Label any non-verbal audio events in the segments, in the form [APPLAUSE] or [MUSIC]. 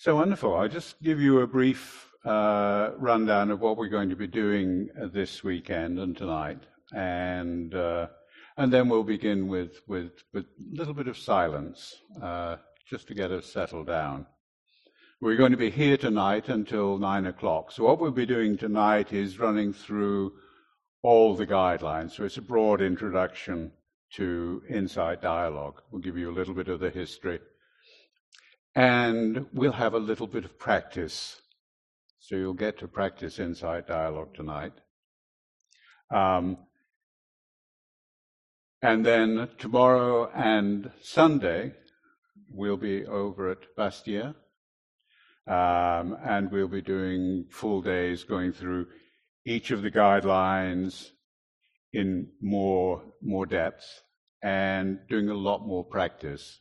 So wonderful. I'll just give you a brief uh, rundown of what we're going to be doing uh, this weekend and tonight, and uh, and then we'll begin with with with a little bit of silence, uh, just to get us settled down. We're going to be here tonight until nine o'clock. So what we'll be doing tonight is running through all the guidelines. So it's a broad introduction to Insight Dialogue. We'll give you a little bit of the history and we'll have a little bit of practice. So you'll get to practice Insight Dialogue tonight. Um, and then tomorrow and Sunday, we'll be over at Bastia. Um, and we'll be doing full days going through each of the guidelines in more, more depth and doing a lot more practice.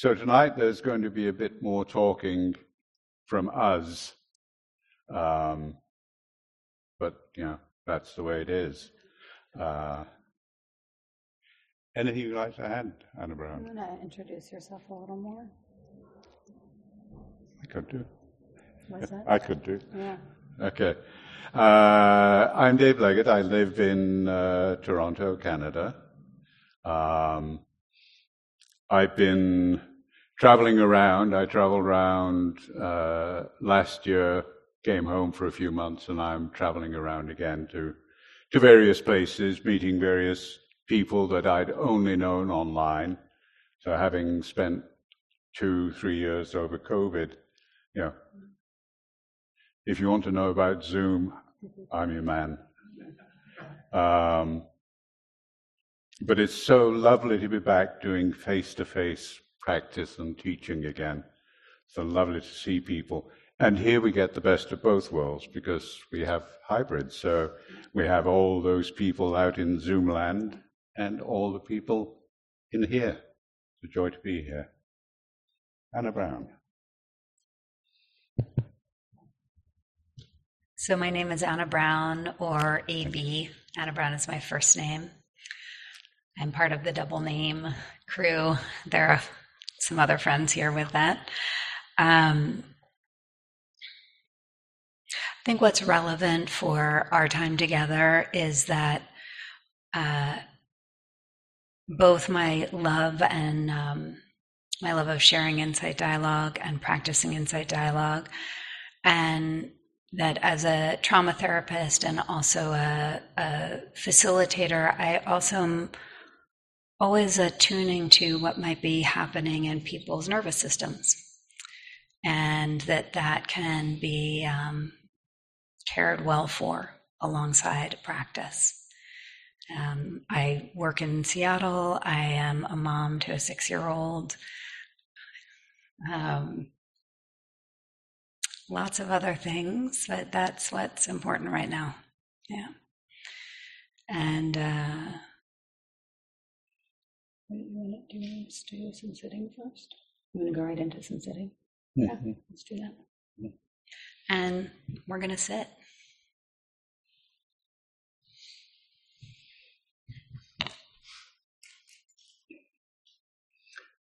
So tonight there's going to be a bit more talking from us. Um, but, you know, that's the way it is. Uh, anything you'd like to add, Anna Brown? You want to introduce yourself a little more? I could do. What's that? I could do. Yeah. Okay. Uh, I'm Dave Leggett. I live in uh, Toronto, Canada. Um, I've been traveling around. I traveled around uh, last year, came home for a few months, and I'm traveling around again to to various places, meeting various people that I'd only known online. So, having spent two, three years over COVID, you know, if you want to know about Zoom, I'm your man. Um, but it's so lovely to be back doing face to face practice and teaching again. So lovely to see people. And here we get the best of both worlds because we have hybrids. So we have all those people out in Zoomland and all the people in here. It's a joy to be here. Anna Brown. So my name is Anna Brown, or AB. Anna Brown is my first name. I'm part of the double name crew. There are some other friends here with that. Um, I think what's relevant for our time together is that uh, both my love and um, my love of sharing insight dialogue and practicing insight dialogue, and that as a trauma therapist and also a, a facilitator, I also am always attuning to what might be happening in people's nervous systems. And that that can be um, cared well for alongside practice. Um, i work in seattle. I am a mom to a six year old um, lots of other things but that's what's important right now. Yeah. And uh, you want to do, do some sitting first. You want to go right into some sitting? Yeah, Mhm. let's do that. Mhm. And we're going to sit.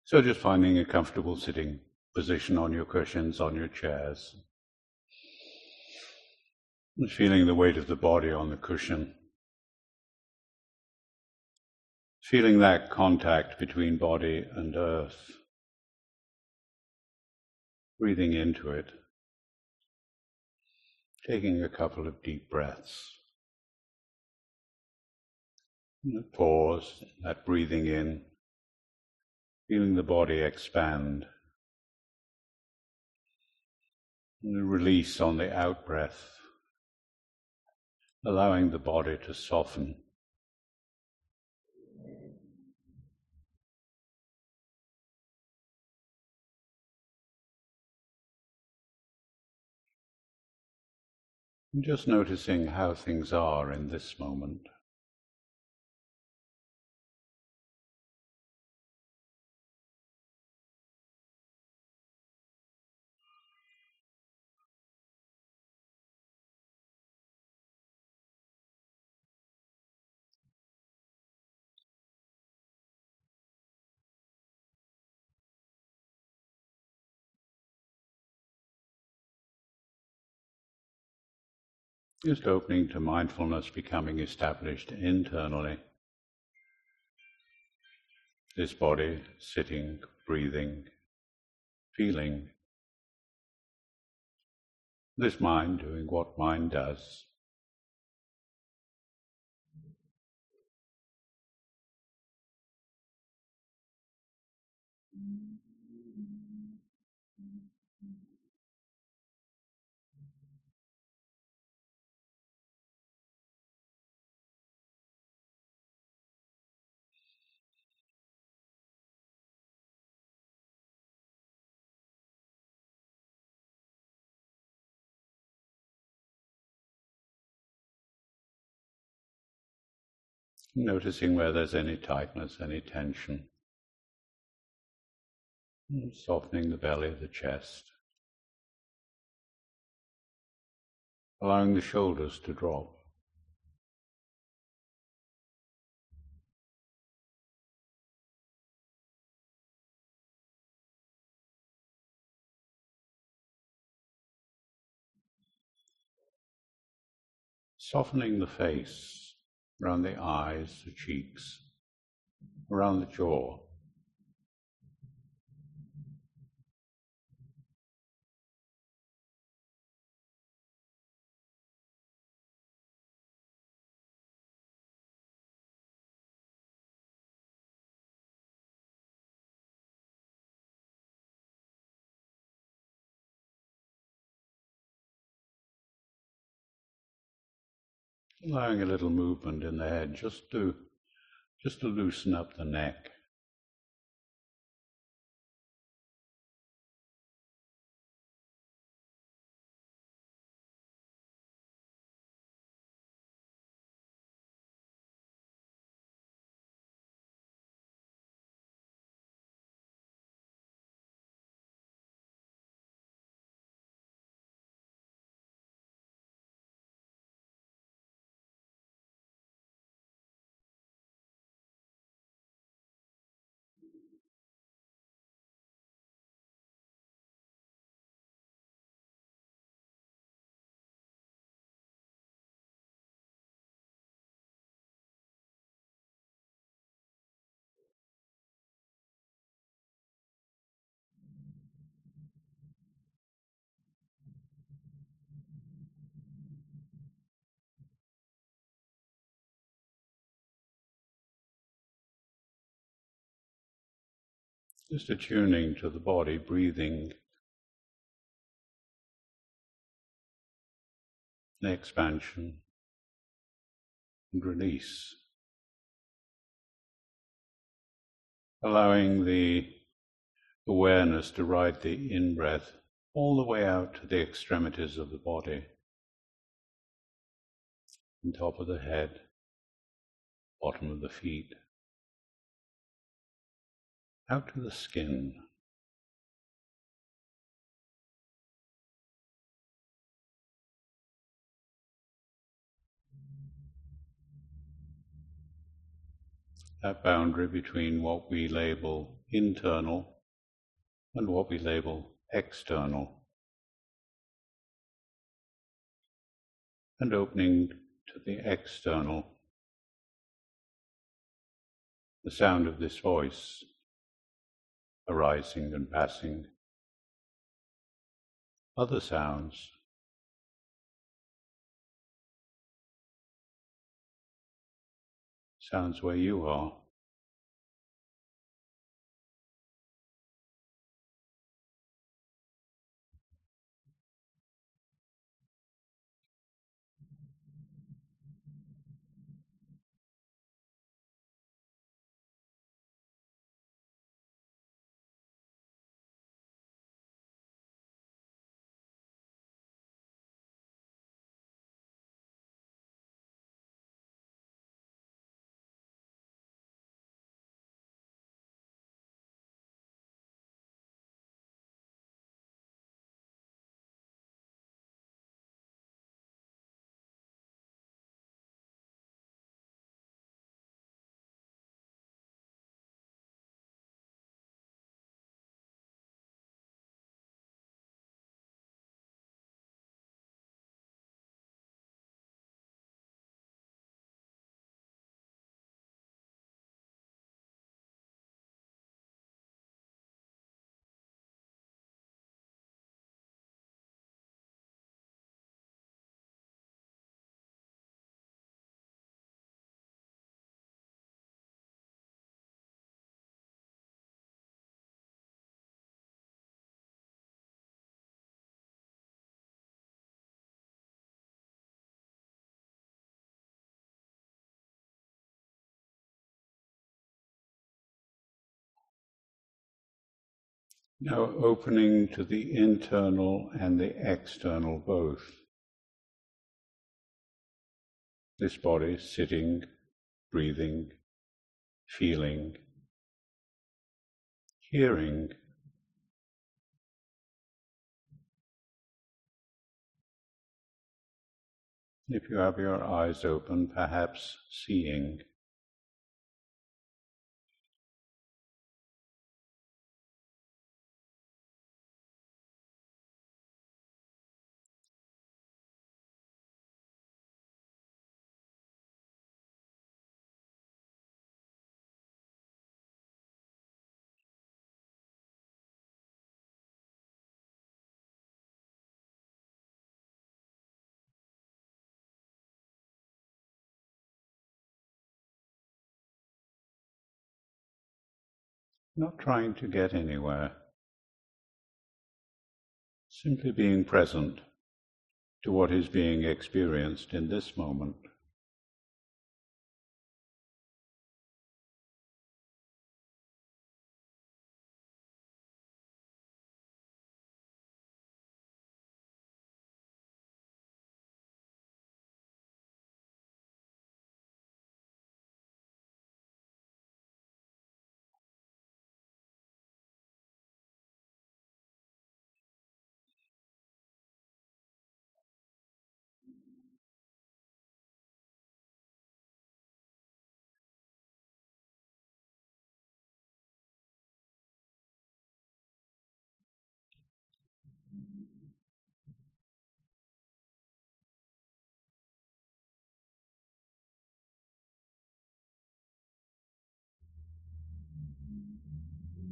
So just finding a comfortable sitting position on your cushions, on your chairs. And feeling the weight of the body on the cushion. Feeling that contact between body and earth. Breathing into it. Taking a couple of deep breaths. Pause, that breathing in, feeling the body expand. And release on the out breath, allowing the body to soften. Just noticing how things are in this moment. Just opening to mindfulness becoming established internally. This body sitting, breathing, feeling. This mind doing what mind does. Noticing where there's any tightness, any tension. Mm, softening the belly, the chest. Allowing the shoulders to drop. Softening the face around the eyes, the cheeks, around the jaw. Allowing a little movement in the head just to just to loosen up the neck. Just attuning to the body, breathing, the expansion. And release. Allowing the awareness to ride the in breath all the way out to the extremities of the body, on top of the head, bottom of the feet out to the skin. That boundary between what we label internal and what we label external. And opening to the external, the sound of this voice arising and passing. Other sounds. Sounds where you are. Now opening to the internal and the external both. This body sitting, breathing, feeling, hearing. If you have your eyes open, perhaps seeing. Not trying to get anywhere, simply being present to what is being experienced in this moment.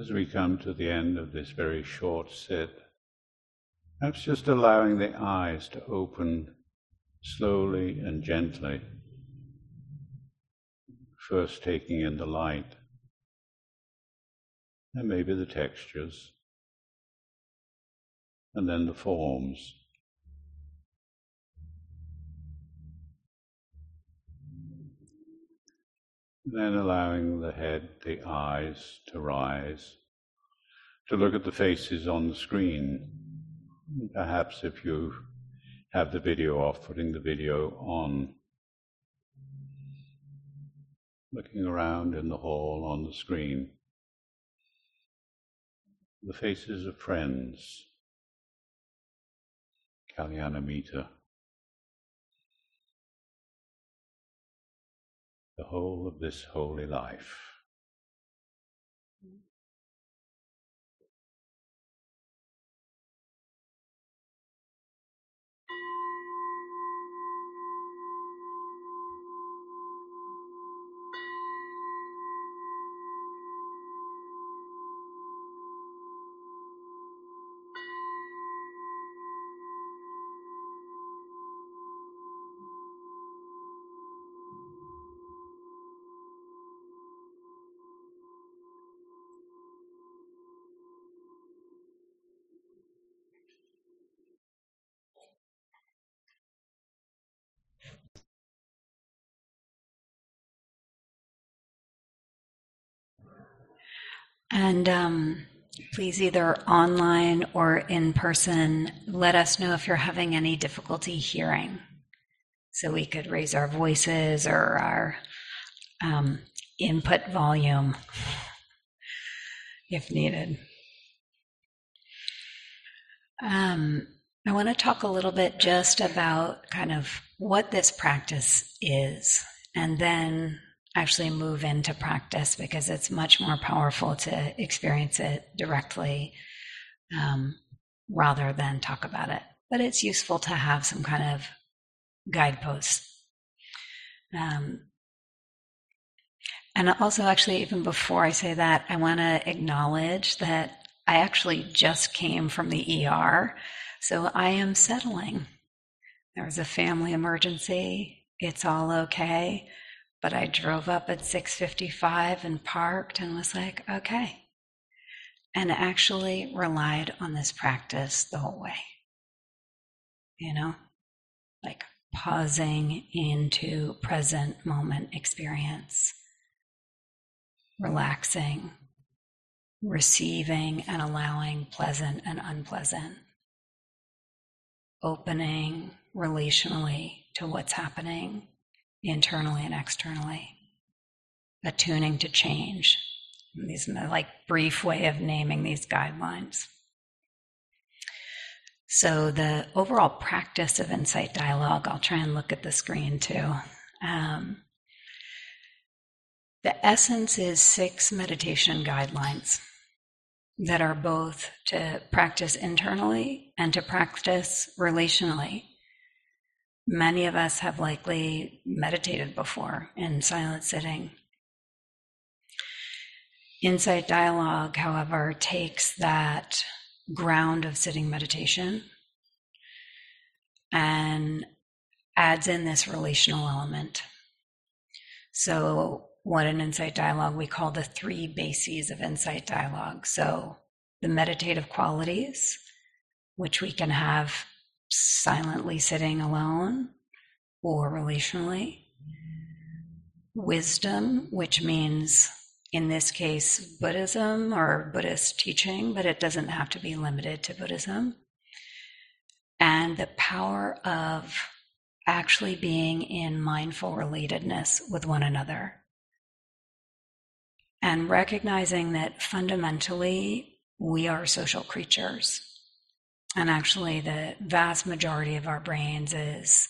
As we come to the end of this very short sit, perhaps just allowing the eyes to open slowly and gently, first taking in the light and maybe the textures, and then the forms. Then allowing the head, the eyes to rise, to look at the faces on the screen. Perhaps if you have the video off, putting the video on. Looking around in the hall on the screen. The faces of friends. Kalyanamitta. The whole of this holy life. And um, please, either online or in person, let us know if you're having any difficulty hearing so we could raise our voices or our um, input volume if needed. Um, I want to talk a little bit just about kind of what this practice is, and then actually move into practice because it's much more powerful to experience it directly um, rather than talk about it. But it's useful to have some kind of guideposts. Um, and also, actually, even before I say that, I want to acknowledge that I actually just came from the ER so I am settling. There was a family emergency. It's all okay. But I drove up at 6:55 and parked and was like, okay. And actually relied on this practice the whole way. You know? Like pausing into present moment experience. Relaxing, receiving and allowing pleasant and unpleasant opening relationally to what's happening internally and externally, attuning to change. These are like brief way of naming these guidelines. So the overall practice of insight dialogue, I'll try and look at the screen too. Um, the essence is six meditation guidelines that are both to practice internally and to practice relationally. Many of us have likely meditated before in silent sitting. Insight dialogue, however, takes that ground of sitting meditation and adds in this relational element. So what an insight dialogue we call the three bases of insight dialogue. So the meditative qualities, which we can have silently sitting alone or relationally. Wisdom, which means in this case Buddhism or Buddhist teaching, but it doesn't have to be limited to Buddhism. And the power of actually being in mindful relatedness with one another and recognizing that fundamentally we are social creatures. And actually, the vast majority of our brains is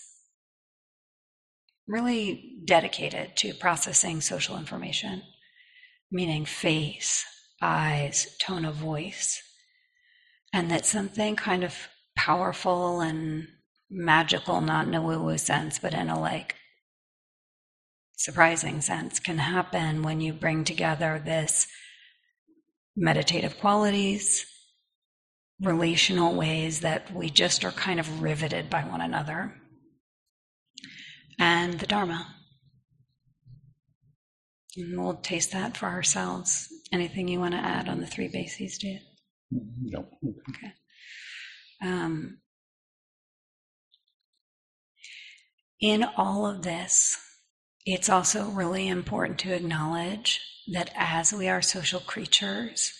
really dedicated to processing social information, meaning face, eyes, tone of voice. And that something kind of powerful and magical, not in a woo woo sense, but in a like surprising sense can happen when you bring together this meditative qualities, relational ways that we just are kind of riveted by one another, and the Dharma. And we'll taste that for ourselves. Anything you want to add on the three bases, Dave? No. Okay. Um, in all of this, it's also really important to acknowledge that as we are social creatures,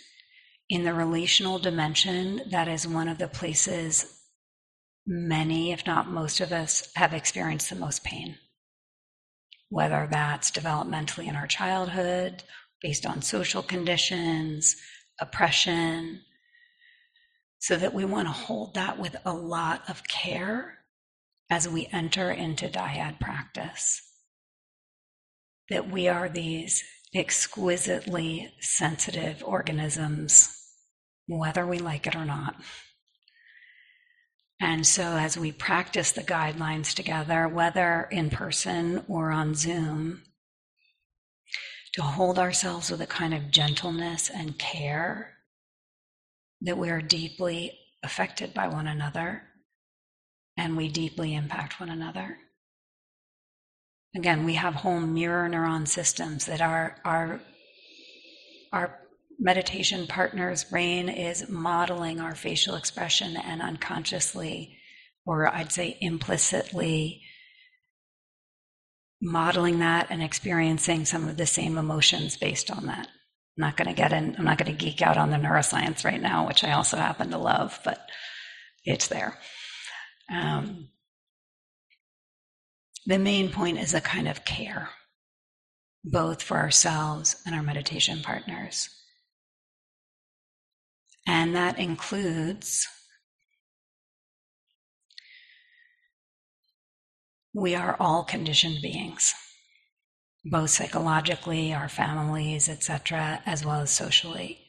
in the relational dimension, that is one of the places many, if not most of us, have experienced the most pain. Whether that's developmentally in our childhood, based on social conditions, oppression, so that we want to hold that with a lot of care as we enter into dyad practice that we are these exquisitely sensitive organisms, whether we like it or not. And so, as we practice the guidelines together, whether in person or on Zoom, to hold ourselves with a kind of gentleness and care that we are deeply affected by one another and we deeply impact one another. Again, we have whole mirror neuron systems that our our our meditation partner's brain is modeling our facial expression and unconsciously, or I'd say implicitly, modeling that and experiencing some of the same emotions based on that. I'm not going to get in, I'm not going to geek out on the neuroscience right now, which I also happen to love, but it's there. Um, the main point is a kind of care, both for ourselves and our meditation partners. And that includes we are all conditioned beings, both psychologically, our families, etc., as well as socially.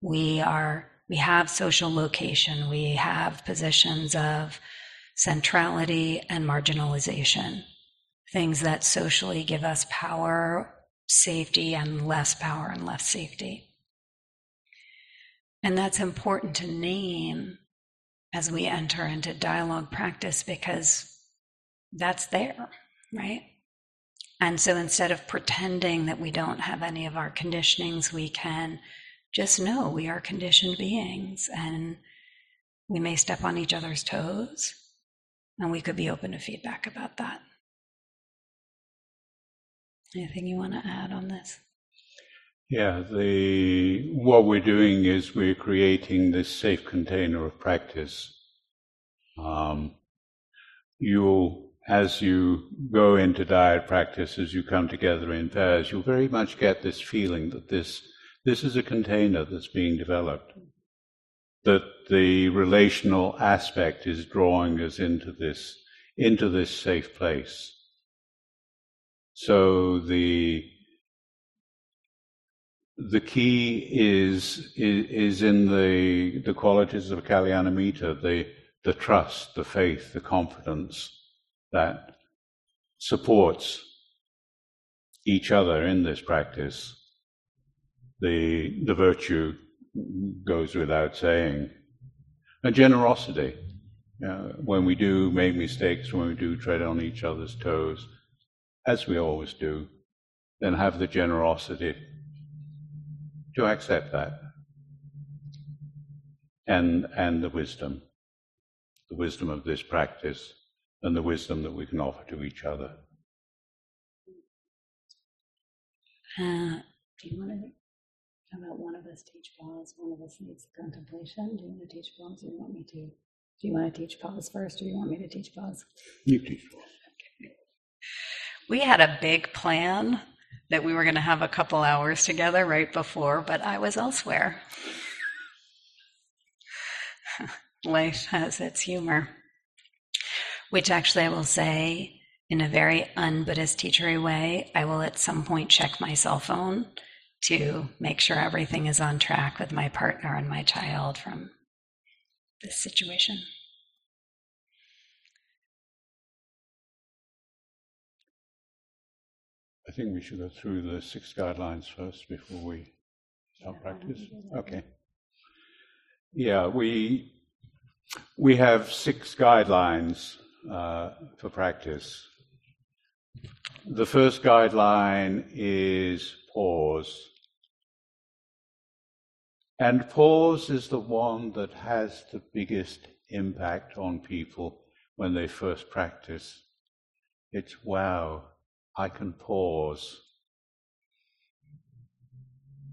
We are we have social location, we have positions of centrality and marginalization things that socially give us power, safety, and less power and less safety. And that's important to name as we enter into dialogue practice because that's there, right? And so instead of pretending that we don't have any of our conditionings, we can just know we are conditioned beings and we may step on each other's toes and we could be open to feedback about that. Anything you want to add on this? Yeah, the what we're doing is we're creating this safe container of practice. Um, you'll, as you go into dyad practice, as you come together in pairs, you'll very much get this feeling that this this is a container that's being developed. That the relational aspect is drawing us into this into this safe place. So the the key is, is, in the the qualities of Kalyanamitta, the the trust, the faith, the confidence that supports each other in this practice. The the virtue goes without saying. And generosity. Know, when we do make mistakes, when we do tread on each other's toes, as we always do, then have the generosity to accept that. And and the wisdom the wisdom of this practice and the wisdom that we can offer to each other. Uh, do you want to how about one of us teach pause one of us needs contemplation? Do you want to teach pause or do you want me to do you want to teach pause first or do you want me to teach pause? You teach pause we had a big plan that we were going to have a couple hours together right before, but I was elsewhere. [LAUGHS] Life has its humor, which actually I will say in a very un Buddhist teachery way, I will at some point check my cell phone to make sure everything is on track with my partner and my child from this situation. Think we should go through the six guidelines first before we start practice. Okay. Yeah, we we have six guidelines uh, for practice. The first guideline is pause. And pause is the one that has the biggest impact on people when they first practice. It's wow, I can pause.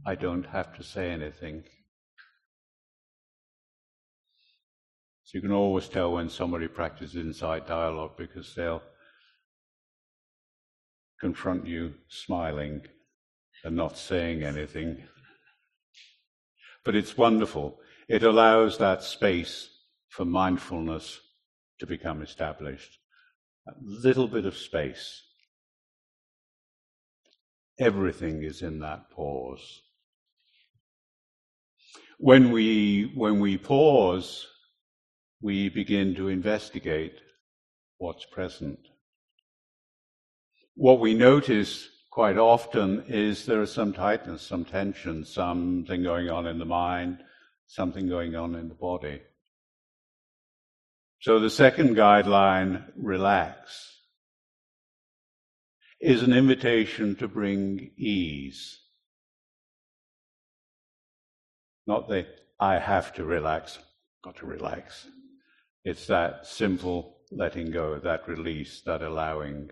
I don't have to say anything. So you can always tell when somebody practices insight dialogue because they'll confront you smiling and not saying anything. But it's wonderful. It allows that space for mindfulness to become established. A little bit of space. Everything is in that pause. When we, when we pause, we begin to investigate what's present. What we notice quite often is there is some tightness, some tension, something going on in the mind, something going on in the body. So the second guideline, relax is an invitation to bring ease. Not the I have to relax, got to relax. It's that simple letting go, that release, that allowing.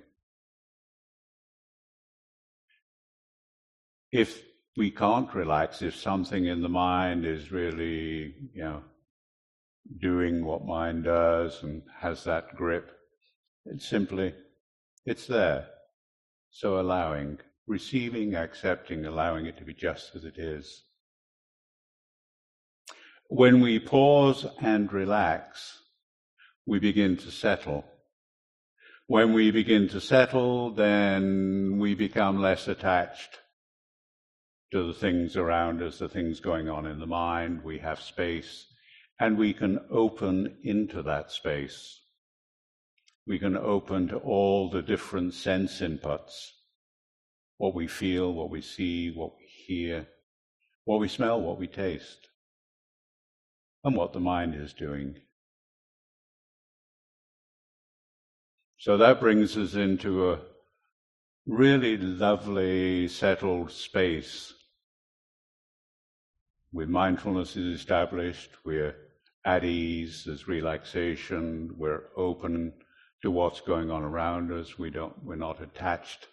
If we can't relax, if something in the mind is really, you know, doing what mind does and has that grip, it's simply, it's there. So allowing, receiving, accepting, allowing it to be just as it is. When we pause and relax, we begin to settle. When we begin to settle, then we become less attached to the things around us, the things going on in the mind. We have space and we can open into that space. We can open to all the different sense inputs what we feel, what we see, what we hear, what we smell, what we taste, and what the mind is doing. So that brings us into a really lovely, settled space. With mindfulness is established, we're at ease, there's relaxation, we're open to what's going on around us, we don't, we're not attached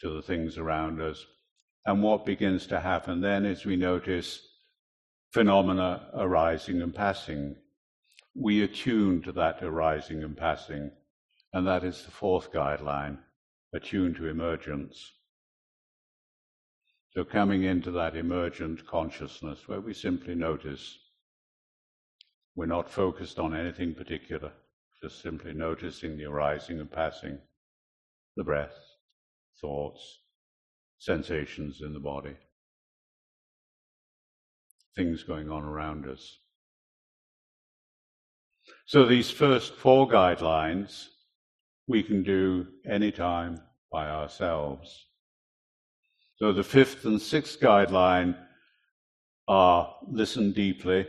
to the things around us. And what begins to happen then is we notice phenomena arising and passing we attune to that arising and passing, and that is the fourth guideline attune to emergence. So, coming into that emergent consciousness where we simply notice we're not focused on anything particular, just simply noticing the arising and passing, the breath, thoughts, sensations in the body, things going on around us. So these first four guidelines we can do anytime by ourselves. So the fifth and sixth guideline are listen deeply.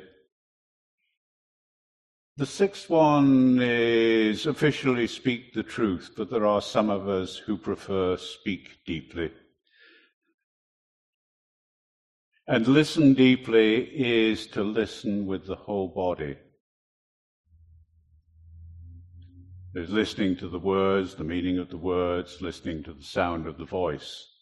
The sixth one is officially speak the truth, but there are some of us who prefer speak deeply. And listen deeply is to listen with the whole body. There's listening to the words, the meaning of the words, listening to the sound of the voice.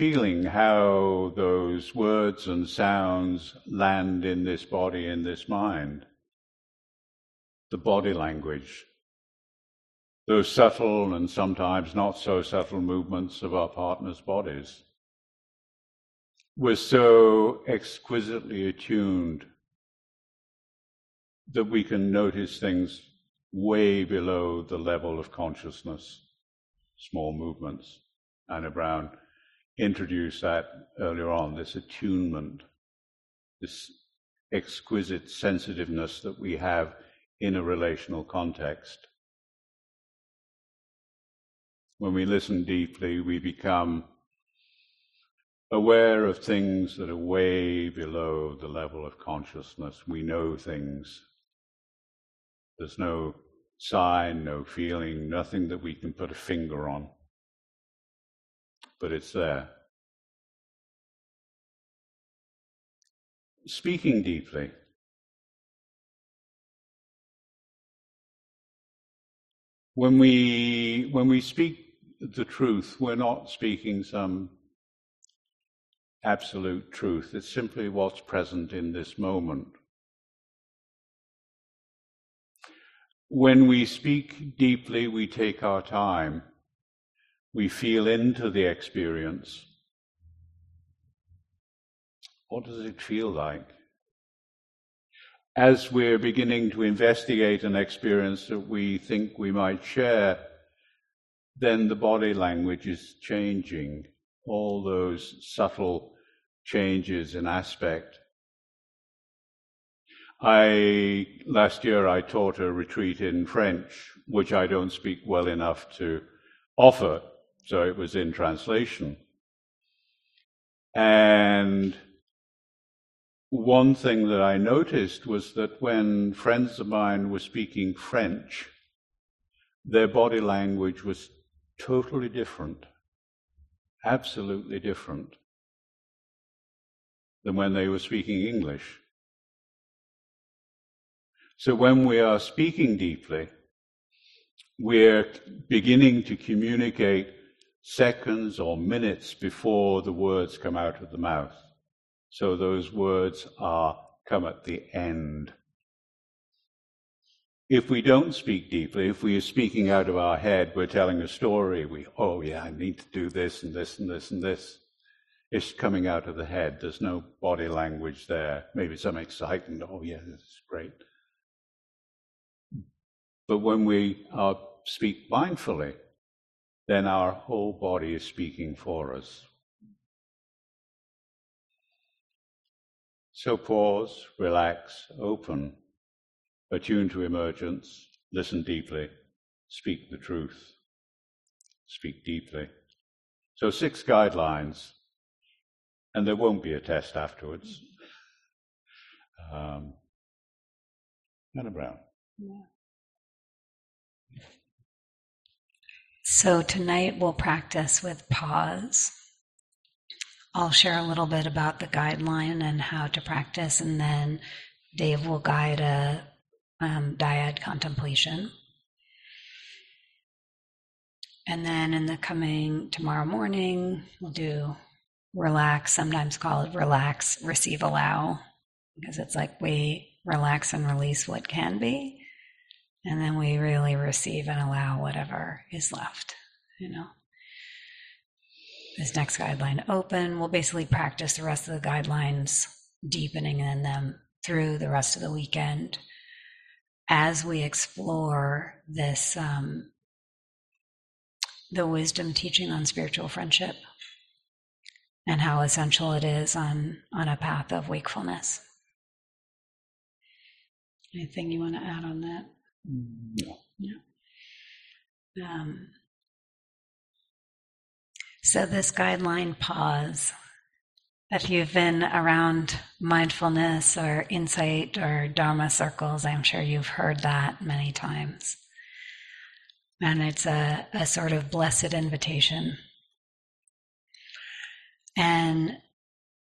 Feeling how those words and sounds land in this body, in this mind. The body language. Those subtle and sometimes not so subtle movements of our partner's bodies. We're so exquisitely attuned that we can notice things way below the level of consciousness, small movements. Anna Brown introduced that earlier on, this attunement, this exquisite sensitiveness that we have in a relational context. When we listen deeply, we become aware of things that are way below the level of consciousness. We know things there's no sign, no feeling, nothing that we can put a finger on. But it's there. Speaking deeply. When we, when we speak the truth, we're not speaking some absolute truth. It's simply what's present in this moment. When we speak deeply, we take our time. We feel into the experience. What does it feel like? As we're beginning to investigate an experience that we think we might share, then the body language is changing. All those subtle changes in aspect I last year I taught a retreat in French, which I don't speak well enough to offer, so it was in translation. And one thing that I noticed was that when friends of mine were speaking French, their body language was totally different, absolutely different than when they were speaking English. So when we are speaking deeply, we're beginning to communicate seconds or minutes before the words come out of the mouth. So those words are come at the end. If we don't speak deeply, if we are speaking out of our head, we're telling a story. We, oh yeah, I need to do this and this and this and this. It's coming out of the head. There's no body language there. Maybe some excitement. Oh, yeah, this is great. But when we are, speak mindfully, then our whole body is speaking for us. So pause, relax, open, attune to emergence, listen deeply, speak the truth, speak deeply. So, six guidelines, and there won't be a test afterwards. Um, Anna Brown. Yeah. So tonight we'll practice with pause. I'll share a little bit about the guideline and how to practice, and then Dave will guide a um, dyad contemplation. And then in the coming tomorrow morning, we'll do relax, sometimes called relax, receive, allow, because it's like we relax and release what can be. And then we really receive and allow whatever is left, you know. This next guideline open, we'll basically practice the rest of the guidelines, deepening in them through the rest of the weekend as we explore this um, the wisdom teaching on spiritual friendship and how essential it is on on a path of wakefulness. Anything you want to add on that? No. Yeah. Um, so, this guideline pause, if you've been around mindfulness or insight or Dharma circles, I'm sure you've heard that many times. And it's a, a sort of blessed invitation. And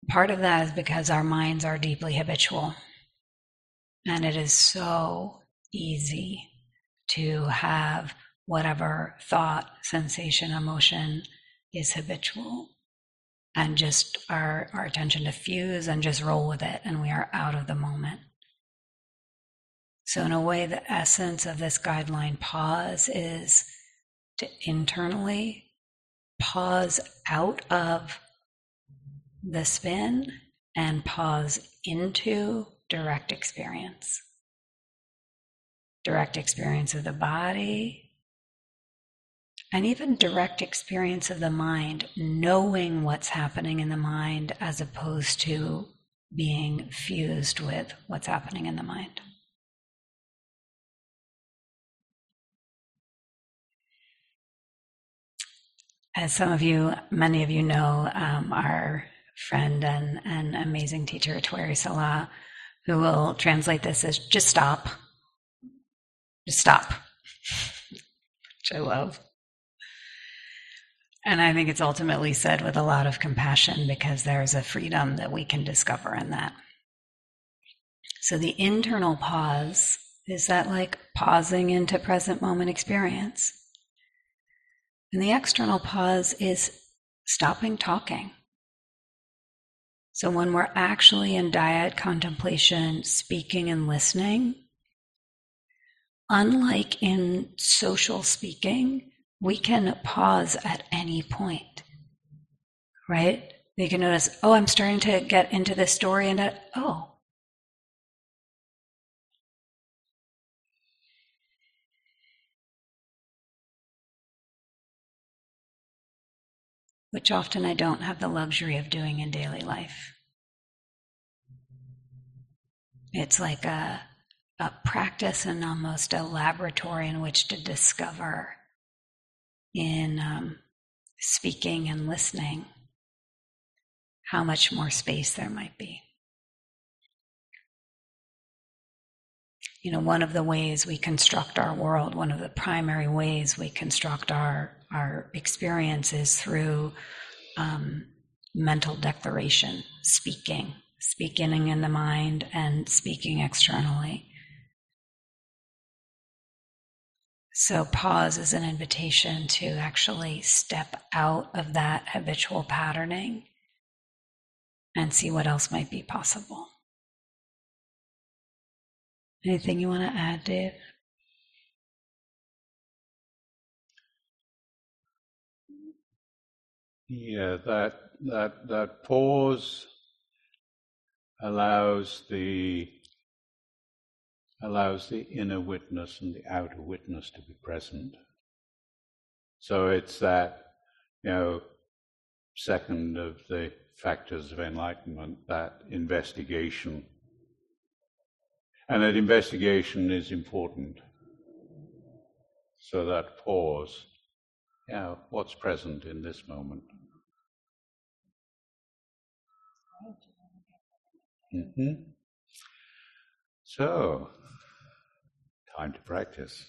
part of that is because our minds are deeply habitual. And it is so easy to have whatever thought, sensation, emotion is habitual and just our, our attention to fuse and just roll with it and we are out of the moment. So, in a way, the essence of this guideline pause is to internally pause out of the spin and pause into direct experience direct experience of the body, and even direct experience of the mind, knowing what's happening in the mind as opposed to being fused with what's happening in the mind. As some of you, many of you know, um, our friend and, and amazing teacher, Tuere Sala, who will translate this as just stop stop, which I love. And I think it's ultimately said with a lot of compassion because there's a freedom that we can discover in that. So the internal pause is that like pausing into present moment experience. And the external pause is stopping talking. So when we're actually in dyad contemplation, speaking and listening, unlike in social speaking, we can pause at any point, right? You can notice, oh, I'm starting to get into this story, and that, oh, which often I don't have the luxury of doing in daily life. It's like a a practice and almost a laboratory in which to discover in um, speaking and listening how much more space there might be. You know, one of the ways we construct our world, one of the primary ways we construct our, our experience is through um, mental declaration, speaking, speaking in the mind and speaking externally. So, pause is an invitation to actually step out of that habitual patterning and see what else might be possible. Anything you want to add, Dave? Yeah, that that that pause allows the allows the inner witness and the outer witness to be present. So it's that, you know, second of the factors of enlightenment, that investigation. And that investigation is important. So that pause, you know, what's present in this moment? Mm-hmm. So, time to practice.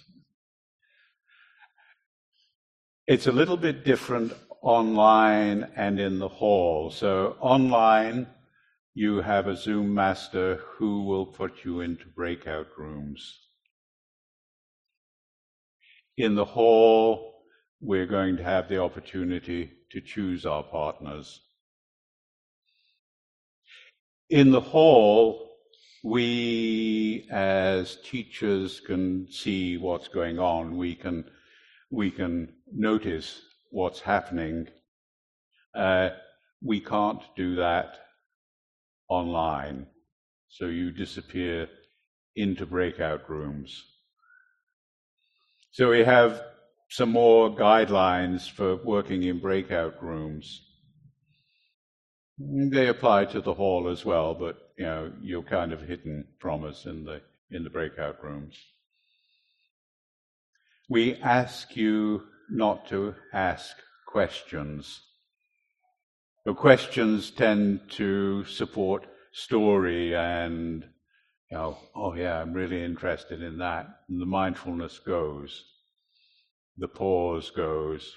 It's a little bit different online and in the hall. So, online, you have a Zoom master who will put you into breakout rooms. In the hall, we're going to have the opportunity to choose our partners. In the hall, we as teachers can see what's going on. We can, we can notice what's happening. Uh, we can't do that online. So you disappear into breakout rooms. So we have some more guidelines for working in breakout rooms. They apply to the hall as well, but you know you're kind of hidden from us in the in the breakout rooms. We ask you not to ask questions. The questions tend to support story and you know, oh yeah, I'm really interested in that. And the mindfulness goes, the pause goes,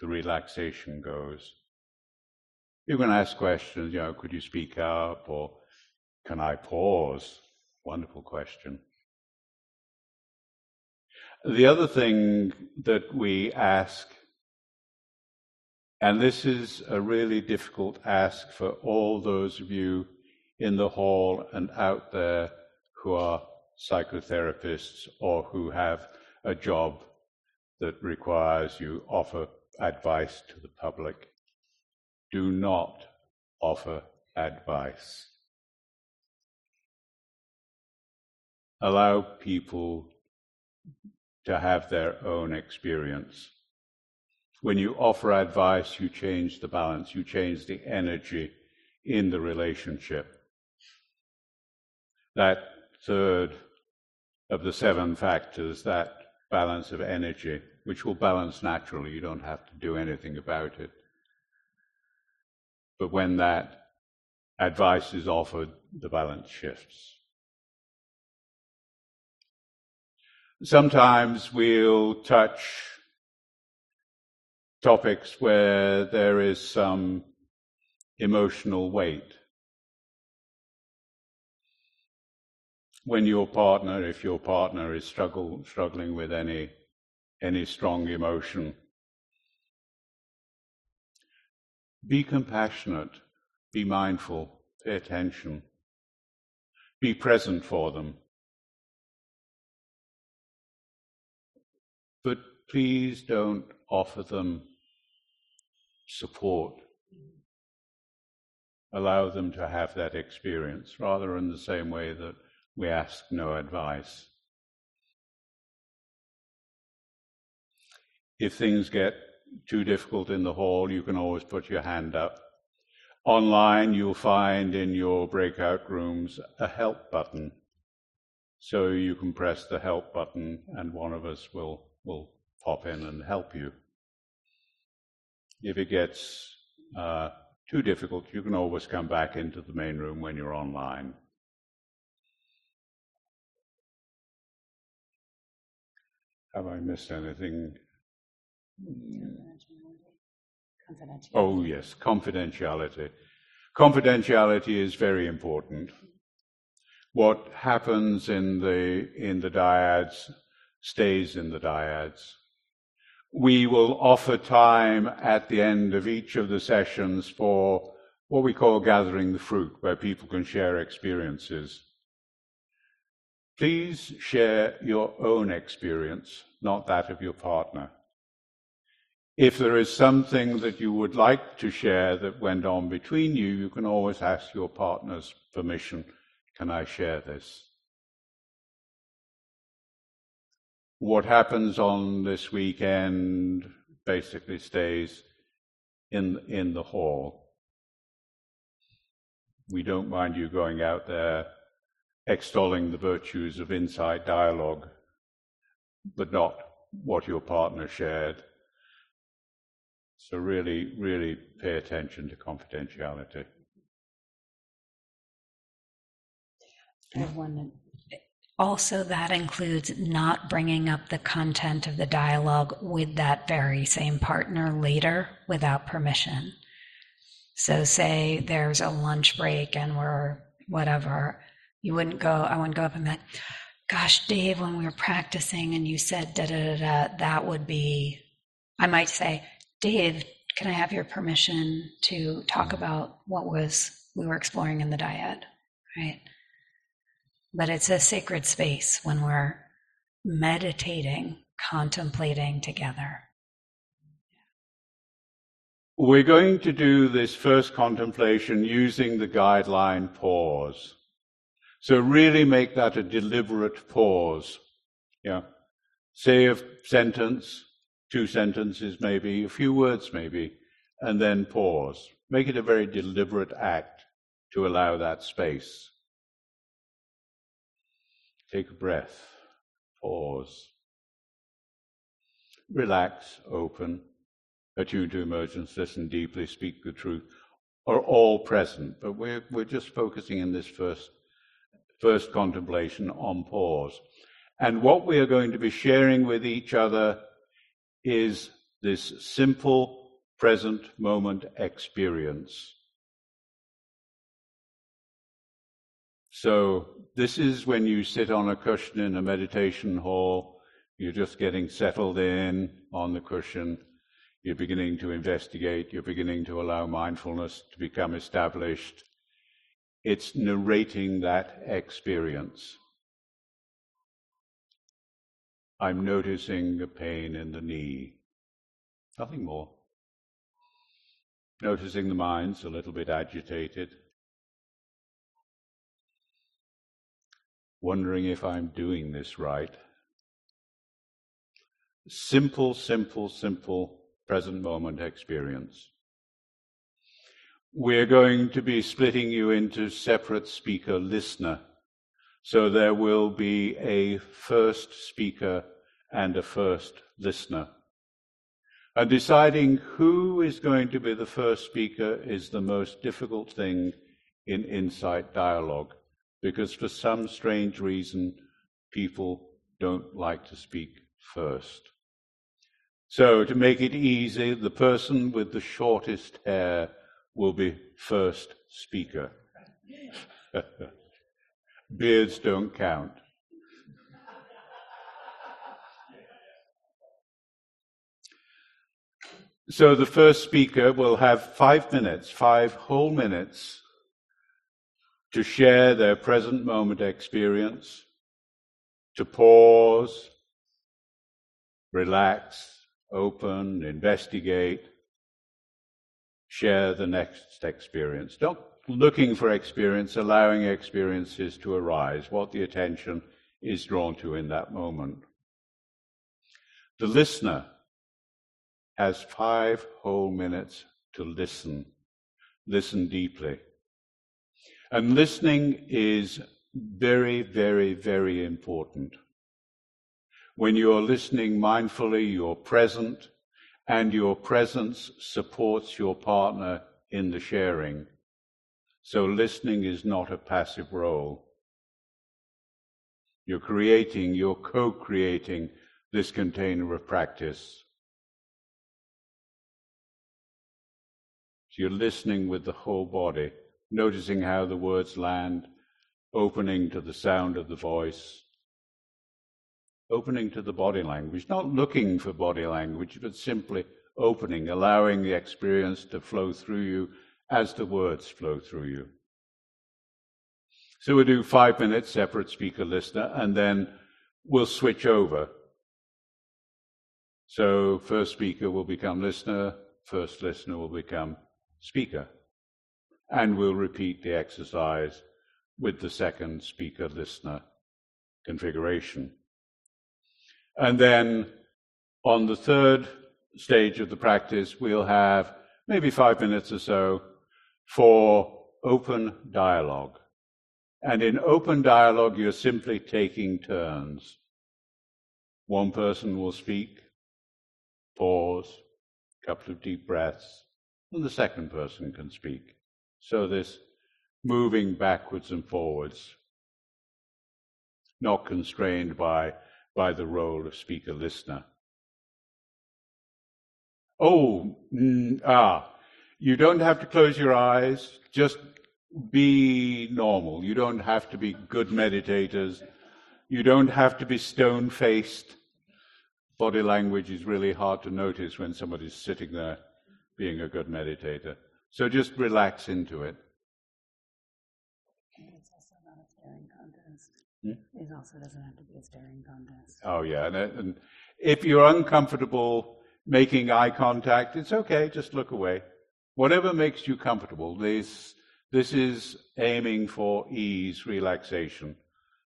the relaxation goes. You can ask questions, you know, could you speak up or can I pause? Wonderful question. The other thing that we ask, and this is a really difficult ask for all those of you in the hall and out there who are psychotherapists or who have a job that requires you offer advice to the public do not offer advice. Allow people to have their own experience. When you offer advice, you change the balance, you change the energy in the relationship. That third of the seven factors, that balance of energy, which will balance naturally, you don't have to do anything about it. But when that advice is offered, the balance shifts. Sometimes we'll touch topics where there is some emotional weight. When your partner, if your partner is struggle, struggling with any, any strong emotion, Be compassionate, be mindful, pay attention, be present for them. But please don't offer them support. Allow them to have that experience, rather in the same way that we ask no advice. If things get too difficult in the hall, you can always put your hand up. Online, you'll find in your breakout rooms a help button. So you can press the help button and one of us will, will pop in and help you. If it gets uh, too difficult, you can always come back into the main room when you're online. Have I missed anything? Oh, yes, confidentiality. Confidentiality is very important. What happens in the, in the dyads stays in the dyads. We will offer time at the end of each of the sessions for what we call gathering the fruit, where people can share experiences. Please share your own experience, not that of your partner. If there is something that you would like to share that went on between you, you can always ask your partner's permission. Can I share this? What happens on this weekend basically stays in, in the hall. We don't mind you going out there extolling the virtues of insight dialogue, but not what your partner shared. So really, really pay attention to confidentiality. I have one. Also, that includes not bringing up the content of the dialogue with that very same partner later without permission. So, say there's a lunch break and we're whatever, you wouldn't go, I wouldn't go up and be like, Gosh, Dave, when we were practicing and you said da da da da, that would be, I might say, Dave, can I have your permission to talk about what was we were exploring in the dyad, right? But it's a sacred space when we're meditating, contemplating together. We're going to do this first contemplation using the guideline pause. So really make that a deliberate pause. Yeah. Say a sentence, two sentences maybe, a few words maybe, and then pause. Make it a very deliberate act to allow that space. Take a breath, pause. Relax, open, attune to emergence, listen deeply, speak the truth, are all present, but we're, we're just focusing in this first, first contemplation on pause. And what we are going to be sharing with each other is this simple present moment experience. So, this is when you sit on a cushion in a meditation hall, you're just getting settled in on the cushion, you're beginning to investigate, you're beginning to allow mindfulness to become established. It's narrating that experience. I'm noticing the pain in the knee. Nothing more. Noticing the mind's a little bit agitated. Wondering if I'm doing this right. Simple, simple, simple present moment experience. We're going to be splitting you into separate speaker listener so there will be a first speaker and a first listener. And deciding who is going to be the first speaker is the most difficult thing in insight dialogue, because for some strange reason, people don't like to speak first. So, to make it easy, the person with the shortest hair will be first speaker. [LAUGHS] Beards don't count. So the first speaker will have five minutes, five whole minutes, to share their present moment experience, to pause, relax, open, investigate, share the next experience. Don't looking for experience, allowing experiences to arise, what the attention is drawn to in that moment. The listener has five whole minutes to listen, listen deeply. And listening is very, very, very important. When you're listening mindfully, you're present, and your presence supports your partner in the sharing. So listening is not a passive role. You're creating, you're co creating this container of practice. So you're listening with the whole body, noticing how the words land, opening to the sound of the voice, opening to the body language, not looking for body language, but simply opening, allowing the experience to flow through you as the words flow through you. So we'll do five minutes separate speaker listener, and then we'll switch over So, first speaker will become listener, first listener will become speaker. And we'll repeat the exercise with the second speaker listener configuration. And then on the third stage of the practice, we'll have maybe five minutes or so for open dialogue. And in open dialogue, you're simply taking turns. One person will speak, pause, couple of deep breaths, and the second person can speak. So this moving backwards and forwards, not constrained by, by the role of speaker listener. Oh, mm, ah, you don't have to close your eyes. Just be normal. You don't have to be good meditators. You don't have to be stone faced. Body language is really hard to notice when somebody's sitting there being a good meditator. So just relax into it. It's also not a staring contest. Hmm? It also doesn't have to be a staring contest. Oh, yeah. And, and if you're uncomfortable making eye contact, it's okay. Just look away. Whatever makes you comfortable. This, this is aiming for ease, relaxation.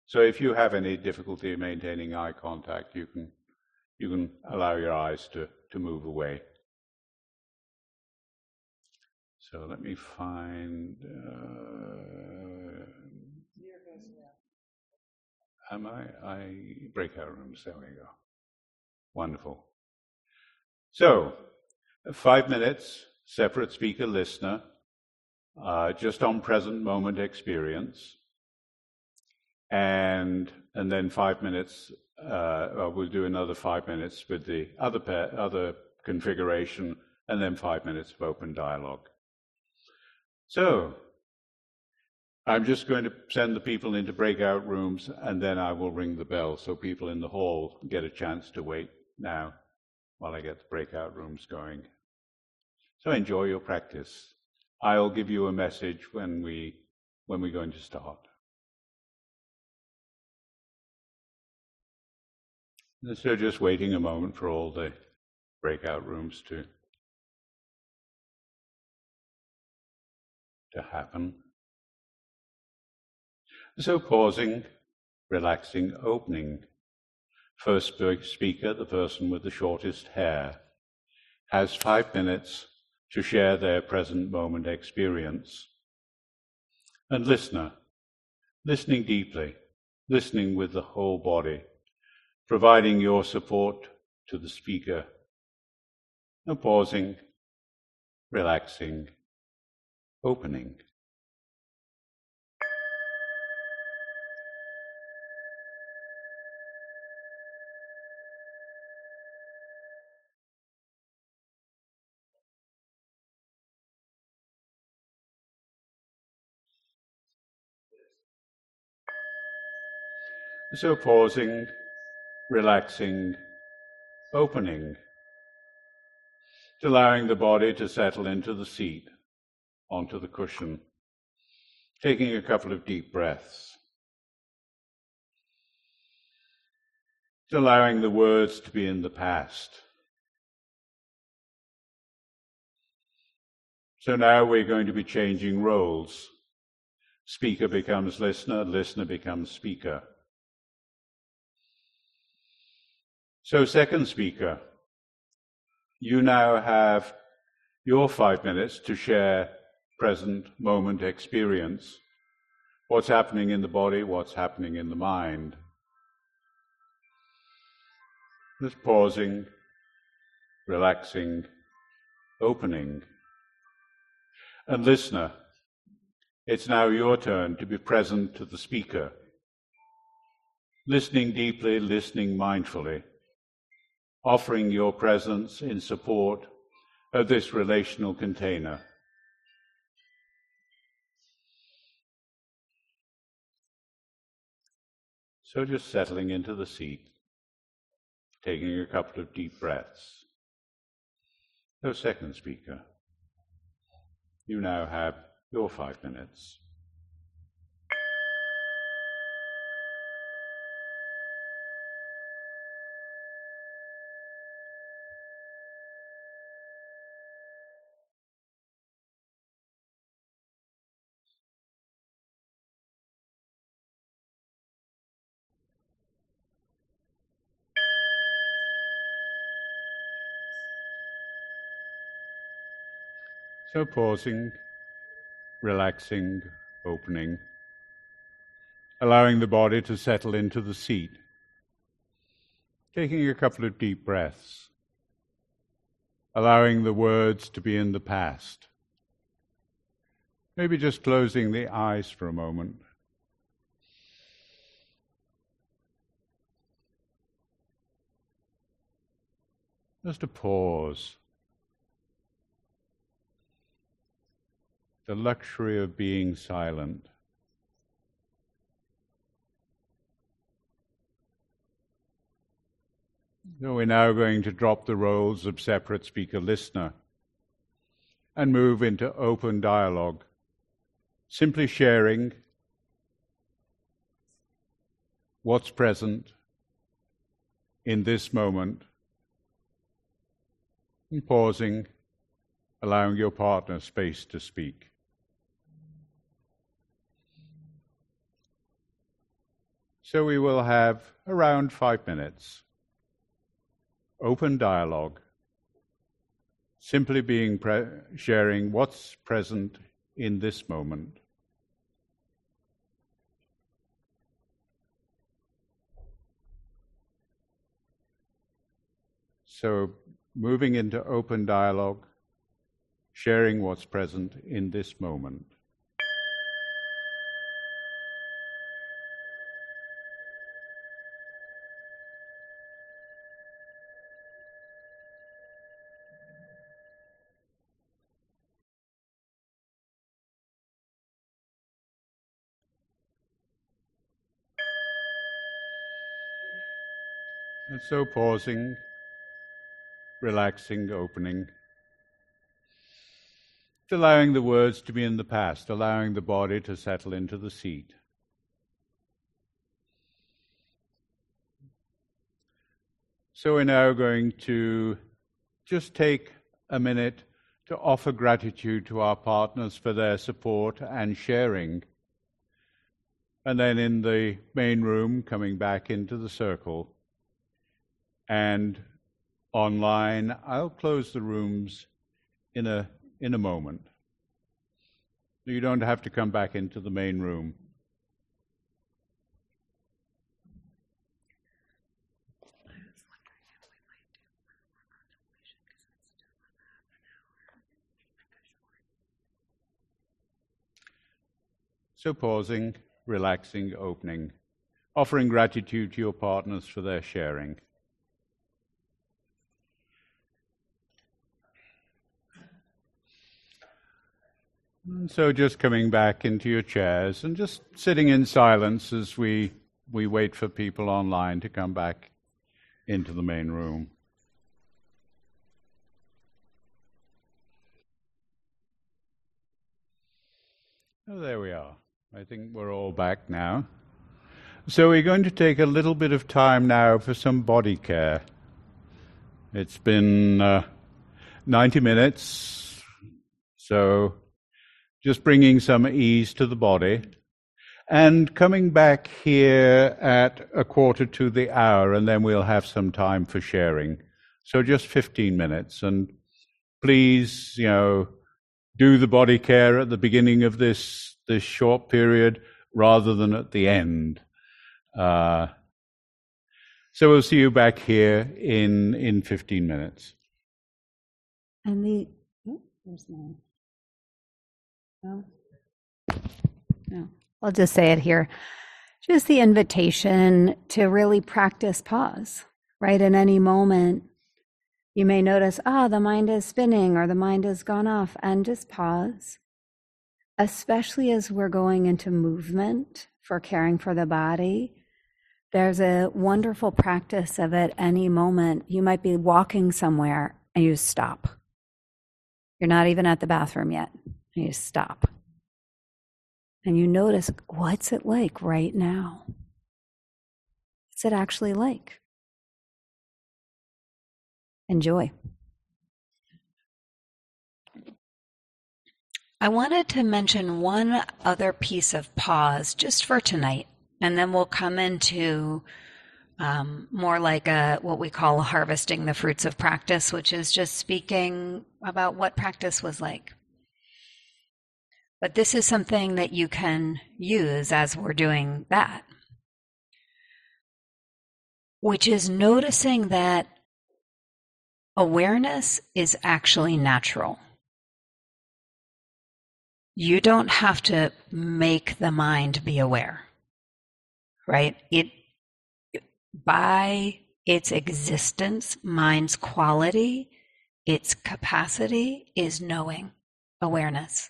So if you have any difficulty maintaining eye contact, you can, you can allow your eyes to, to move away. So let me find. Uh, am I? I breakout rooms. There we go. Wonderful. So, five minutes, separate speaker, listener, uh, just on present moment experience, and and then five minutes. Uh, well, we'll do another five minutes with the other pair, other configuration, and then five minutes of open dialogue. So, I'm just going to send the people into breakout rooms and then I will ring the bell so people in the hall get a chance to wait now while I get the breakout rooms going. So enjoy your practice. I'll give you a message when we when we're going to start. So just waiting a moment for all the breakout rooms to to happen. So pausing, relaxing, opening. First speaker, the person with the shortest hair, has five minutes to share their present moment experience. And listener, listening deeply, listening with the whole body, providing your support to the speaker. And pausing, relaxing, opening. So pausing, relaxing, opening, allowing the body to settle into the seat onto the cushion, taking a couple of deep breaths. Allowing the words to be in the past. So now we're going to be changing roles. Speaker becomes listener, listener becomes speaker. So, second speaker, you now have your five minutes to share present moment experience. What's happening in the body, what's happening in the mind. Just pausing, relaxing, opening. And listener, it's now your turn to be present to the speaker. Listening deeply, listening mindfully, offering your presence in support of this relational container. So just settling into the seat, taking a couple of deep breaths. No second speaker. You now have your five minutes. So pausing, relaxing, opening, allowing the body to settle into the seat, taking a couple of deep breaths, allowing the words to be in the past. Maybe just closing the eyes for a moment. Just a pause. The luxury of being silent. So we're now going to drop the roles of separate speaker listener and move into open dialogue, simply sharing what's present in this moment and pausing, allowing your partner space to speak. So we will have around five minutes. Open dialogue. Simply being pre- sharing what's present in this moment. So moving into open dialogue, sharing what's present in this moment. And so pausing relaxing, opening. Allowing the words to be in the past, allowing the body to settle into the seat. So we're now going to just take a minute to offer gratitude to our partners for their support and sharing. And then in the main room, coming back into the circle and online. I'll close the rooms in a, in a moment. You don't have to come back into the main room. So, pausing, relaxing, opening, offering gratitude to your partners for their sharing. So just coming back into your chairs and just sitting in silence as we we wait for people online to come back into the main room. Oh, there we are. I think we're all back now. So we're going to take a little bit of time now for some body care. It's been uh, 90 minutes, so just bringing some ease to the body, and coming back here at a quarter to the hour, and then we'll have some time for sharing. So just 15 minutes. And please, you know, do the body care at the beginning of this, this short period rather than at the end. Uh, so we'll see you back here in, in 15 minutes. And the, oh, there's mine. No. No. I'll just say it here. Just the invitation to really practice pause, right? In any moment, you may notice, ah, the mind is spinning or the mind has gone off, and just pause. Especially as we're going into movement for caring for the body, there's a wonderful practice of at any moment. You might be walking somewhere and you stop. You're not even at the bathroom yet and you stop. And you notice what's it like right now? What's it actually like? Enjoy. I wanted to mention one other piece of pause just for tonight, and then we'll come into um, more like a what we call harvesting the fruits of practice, which is just speaking about what practice was like But this is something that you can use as we're doing that, which is noticing that awareness is actually natural. You don't have to make the mind be aware, right? It, by its existence, mind's quality, its capacity is knowing, awareness.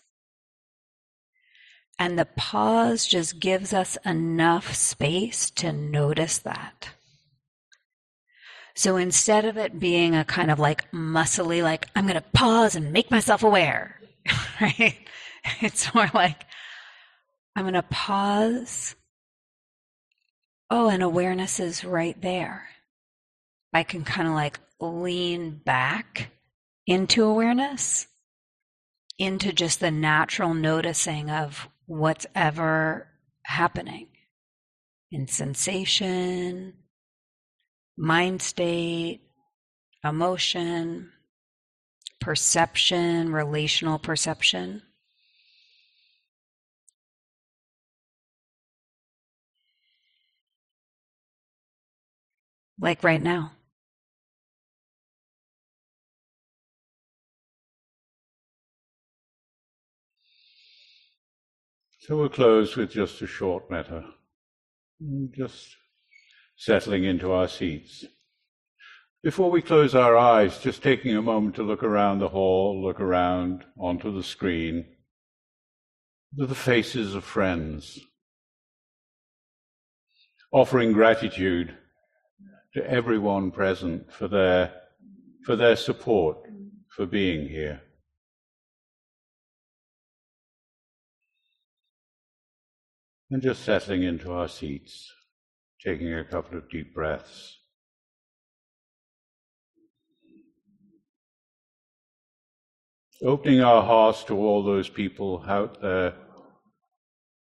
And the pause just gives us enough space to notice that. So instead of it being a kind of like muscly, like, I'm going to pause and make myself aware, [LAUGHS] right? It's more like, I'm going to pause. Oh, and awareness is right there. I can kind of like lean back into awareness, into just the natural noticing of what's ever happening in sensation, mind state, emotion, perception, relational perception. Like right now. So we'll close with just a short metta. Mm, just settling into our seats. Before we close our eyes, just taking a moment to look around the hall, look around onto the screen, to the faces of friends, offering gratitude to everyone present for their, for their support, for being here. And just settling into our seats, taking a couple of deep breaths. Opening our hearts to all those people out there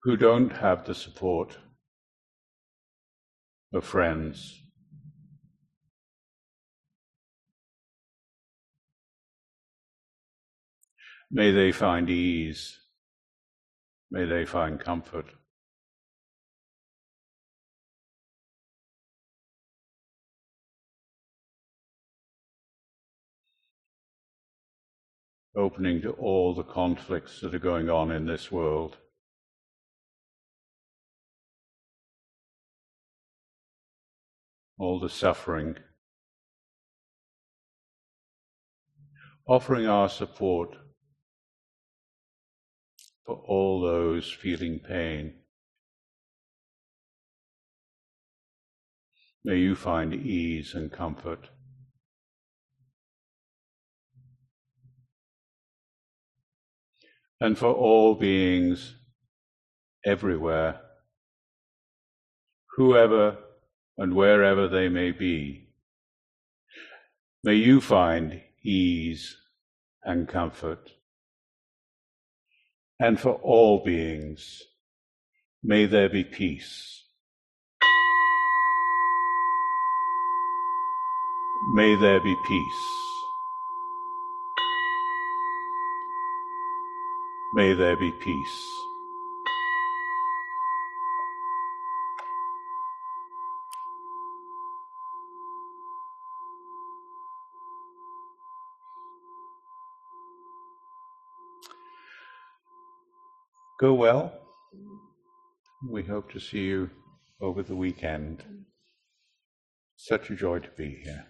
who don't have the support of friends. May they find ease. May they find comfort. Opening to all the conflicts that are going on in this world. All the suffering. Offering our support for all those feeling pain. May you find ease and comfort. And for all beings everywhere, whoever and wherever they may be. May you find ease and comfort. And for all beings, may there be peace. May there be peace. May there be peace. Go well. We hope to see you over the weekend. Such a joy to be here.